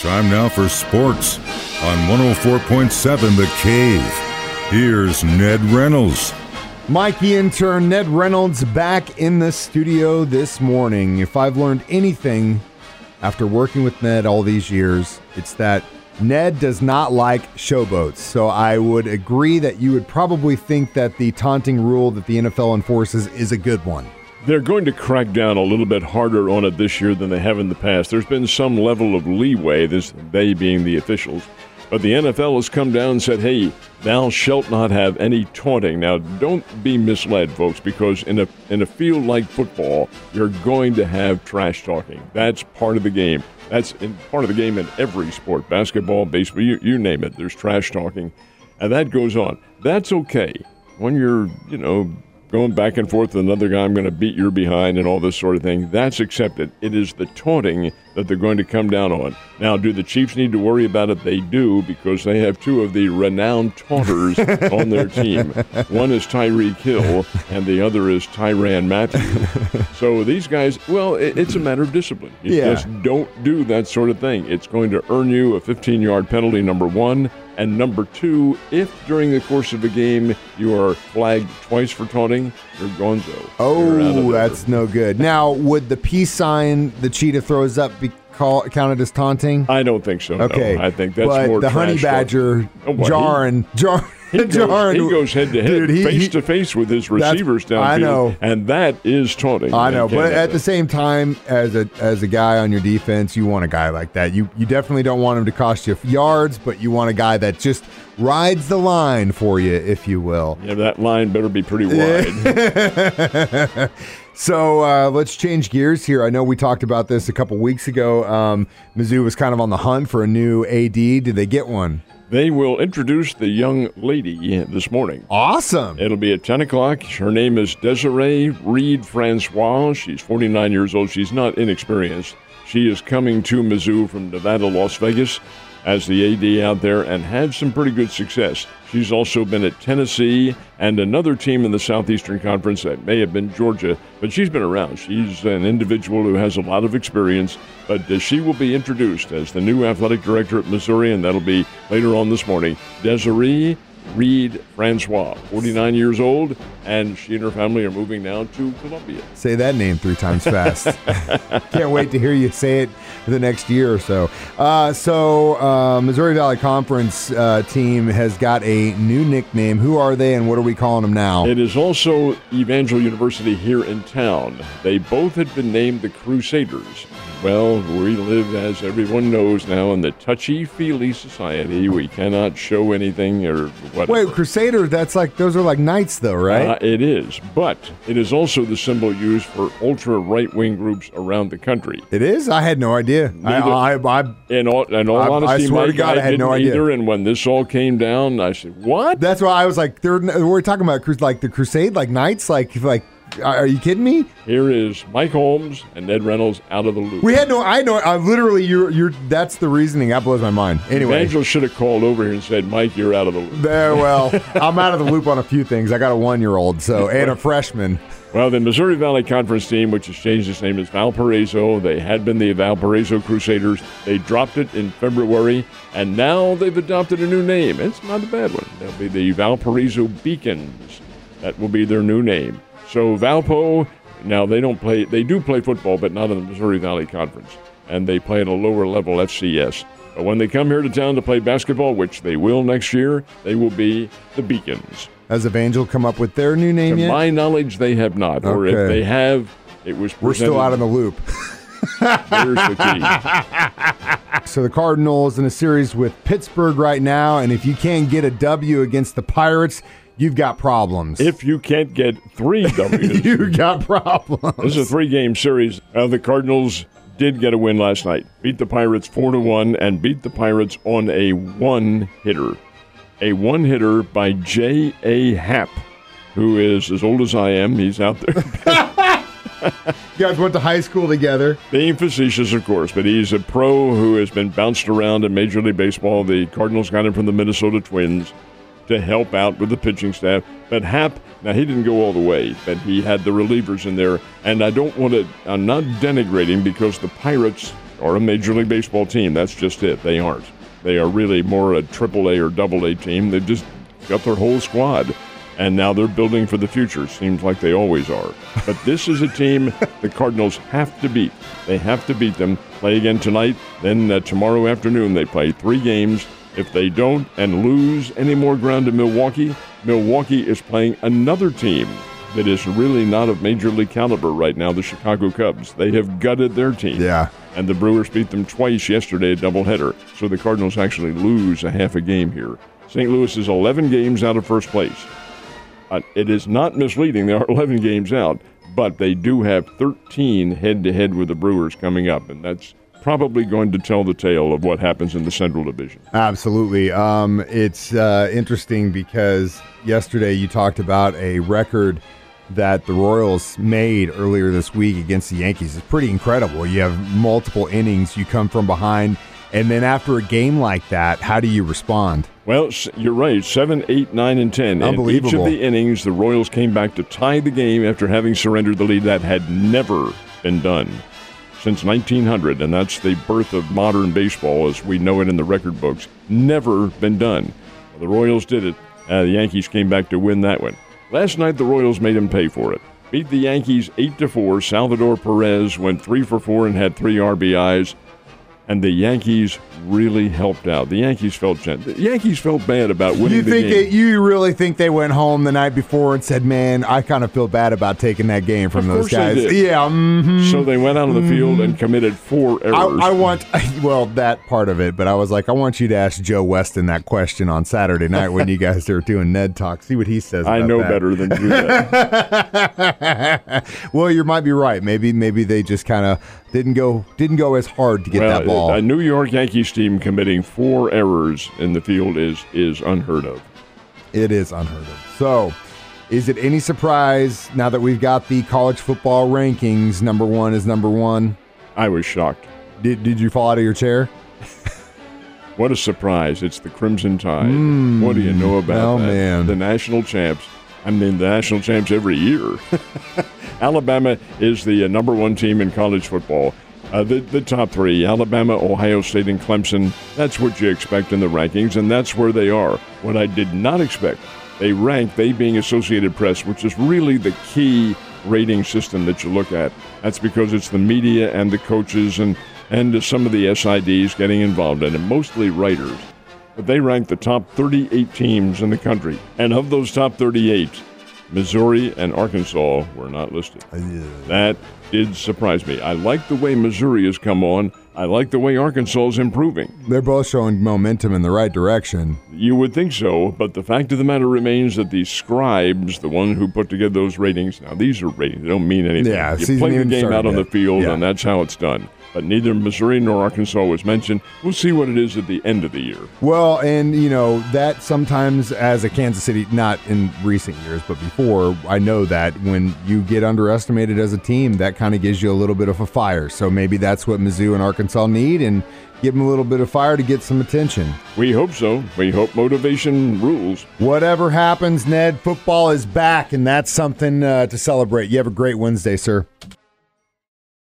Time now for sports on 104.7 The Cave. Here's Ned Reynolds. Mikey intern Ned Reynolds back in the studio this morning. If I've learned anything after working with Ned all these years, it's that Ned does not like showboats. So I would agree that you would probably think that the taunting rule that the NFL enforces is a good one. They're going to crack down a little bit harder on it this year than they have in the past. There's been some level of leeway, this they being the officials. But the NFL has come down and said, hey, thou shalt not have any taunting. Now, don't be misled, folks, because in a, in a field like football, you're going to have trash talking. That's part of the game. That's in, part of the game in every sport basketball, baseball, you, you name it. There's trash talking. And that goes on. That's okay. When you're, you know, going back and forth with another guy, I'm going to beat your behind and all this sort of thing. That's accepted. It is the taunting that they're going to come down on. Now, do the Chiefs need to worry about it? They do because they have two of the renowned taunters on their team. One is Tyreek Hill, and the other is Tyrann Mathieu. So these guys, well, it, it's a matter of discipline. You Yeah. just don't do that sort of thing. It's going to earn you a 15 yard penalty, number one. And number two, if during the course of a game you are flagged twice for taunting, you're gonzo. You're Oh, that's no good. Now, would the peace sign the cheetah throws up be call, counted as taunting? I don't think so. no. Okay, I think that's but more the honey badger Oh, well, he- jarring, jar, He goes, he goes head to head, face to face with his receivers downfield. I know. and that is taunting. I know, but at the same time, as a as a guy on your defense, you want a guy like that. You you definitely don't want him to cost you yards, but you want a guy that just rides the line for you, if you will. yeah, that line better be pretty wide. So uh, let's change gears here. I know we talked about this a couple weeks ago. Um, Mizzou was kind of on the hunt for a new AD. Did they get one? They will introduce the young lady this morning. Awesome. It'll be at 10 o'clock. Her name is Desiree Reed Francois. She's 49 years old. She's not inexperienced. She is coming to Mizzou from Nevada, Las Vegas as the AD out there and had some pretty good success. She's also been at Tennessee and another team in the Southeastern Conference that may have been Georgia, but she's been around. She's an individual who has a lot of experience, but uh, she will be introduced as the new athletic director at Missouri, and that'll be later on this morning. Desiree Reed Francois, 49 years old, and she and her family are moving now to Columbia. Say that name three times fast. Can't wait to hear you say it for the next year or so. Uh, so, uh, Missouri Valley Conference uh, team has got a new nickname. Who are they, and what are we calling them now? It is also Evangel University here in town. They both had been named the Crusaders. Well, we live, as everyone knows now, in the touchy feely society. We cannot show anything or whatever. Wait, Crusader. That's like those are like knights, though, right? Uh, it is, but it is also the symbol used for ultra right wing groups around the country. it is. I had no idea. I, Neither- I, I, In all, in all I- I honesty, swear to God, I had no idea. either. And when this all came down, I said, "What?" that's why I was like, we're talking about like the Crusade, like knights, like like. Are you kidding me? Here is Mike Holmes and Ned Reynolds out of the loop. We had no. I know. I literally. You're. You're. That's the reasoning. That blows my mind. Anyway. Angel should have called over here and said, "Mike, you're out of the loop." There, well, I'm out of the loop on a few things. I got a one year old, so and a freshman. Well, the Missouri Valley Conference team, which has changed its name, is Valparaiso. They had been the Valparaiso Crusaders. They dropped it in February, and now they've adopted a new name. It's not a bad one. They'll be the Valparaiso Beacons. That will be their new name. So Valpo, now they don't play. They do play football, but not in the Missouri Valley Conference, and they play at a lower level FCS. But when they come here to town to play basketball, which they will next year, they will be the Beacons. Has Evangel come up with their new name To yet? my knowledge, they have not. Or if Okay. they have, it was We're still out of the loop. Here's the key. So the Cardinals in a series with Pittsburgh right now, and if you can't get a W against the Pirates, you've got problems. If you can't get three W's, you got problems. this is a three-game series. Uh, the Cardinals did get a win last night. Beat the Pirates four to one, and beat the Pirates on a one-hitter. A one-hitter by J. A. Happ, who is as old as I am. He's out there. You guys went to high school together. Being facetious, of course, but he's a pro who has been bounced around in Major League Baseball. The Cardinals got him from the Minnesota Twins to help out with the pitching staff. But Happ, now he didn't go all the way, but he had the relievers in there. And I don't want to, I'm not denigrating because the Pirates are a Major League Baseball team. That's just it. They aren't. They are really more a Triple A or Double A team. They've just got their whole squad, and now they're building for the future. Seems like they always are. But this is a team the Cardinals have to beat. They have to beat them. Play again tonight. Then uh, tomorrow afternoon they play three games. If they don't and lose any more ground to Milwaukee, Milwaukee is playing another team that is really not of major league caliber right now, the Chicago Cubs. They have gutted their team. Yeah. And the Brewers beat them twice yesterday, a doubleheader. So the Cardinals actually lose a half a game here. St. Louis is 11 games out of first place. Uh, it is not misleading. There are 11 games out, but they do have 13 head to head with the Brewers coming up, and that's probably going to tell the tale of what happens in the Central Division. Absolutely. Um, it's uh, interesting because yesterday you talked about a record that the Royals made earlier this week against the Yankees. It's pretty incredible. You have multiple innings, you come from behind, and then after a game like that, how do you respond? Well, you're right. Seven, eight, nine, and ten. Unbelievable. In each of the innings, the Royals came back to tie the game after having surrendered the lead. That had never been done since 1900, and that's the birth of modern baseball as we know it in the record books. Never been done. Well, the Royals did it. Uh, the Yankees came back to win that one. Last night, the Royals made him pay for it. Beat the Yankees 8 to 4. Salvador Perez went 3 for 4 and had 3 RBIs and the Yankees really helped out. The Yankees felt the Yankees felt bad about winning you think the game. It, you really think they went home the night before and said, "Man, I kind of feel bad about taking that game from of those guys." Yeah. Mm-hmm. So they went out on the field and committed four errors. I, I, want, well, that part of it, but I was like, I want you to ask Joe Weston that question on Saturday night when you guys are doing Ned talk. See what he says. I know that. better than do that. well, you might be right. Maybe, maybe they just kind of didn't go didn't go as hard to get well, that ball. A New York Yankees team committing four errors in the field is is unheard of. It is unheard of. So, is it any surprise now that we've got the college football rankings? Number one is number one. I was shocked. Did Did you fall out of your chair? what a surprise! It's the Crimson Tide. Mm, what do you know about oh, that? Man. The national champs. I mean, the national champs every year. Alabama is the uh, number one team in college football. Uh, the, the top three Alabama, Ohio State, and Clemson. That's what you expect in the rankings, and that's where they are. What I did not expect, they rank, they being Associated Press, which is really the key rating system that you look at. That's because it's the media and the coaches and, and some of the SIDs getting involved in it, mostly writers. But they rank the top 38 teams in the country. And of those top 38, Missouri and Arkansas were not listed. That did surprise me. I like the way Missouri has come on. I like the way Arkansas is improving. They're both showing momentum in the right direction. You would think so, but the fact of the matter remains that the scribes, the one who put together those ratings, now these are ratings, they don't mean anything. Yeah, you play the game out on the field, yeah. and that's how it's done but neither Missouri nor Arkansas was mentioned. We'll see what it is at the end of the year. Well, and you know that sometimes as a Kansas City, not in recent years, but before, I know that when you get underestimated as a team, that kind of gives you a little bit of a fire. So maybe that's what Mizzou and Arkansas need, and give them a little bit of fire to get some attention. We hope so. We hope motivation rules. Whatever happens, Ned, football is back, and that's something uh, to celebrate. You have a great Wednesday, sir.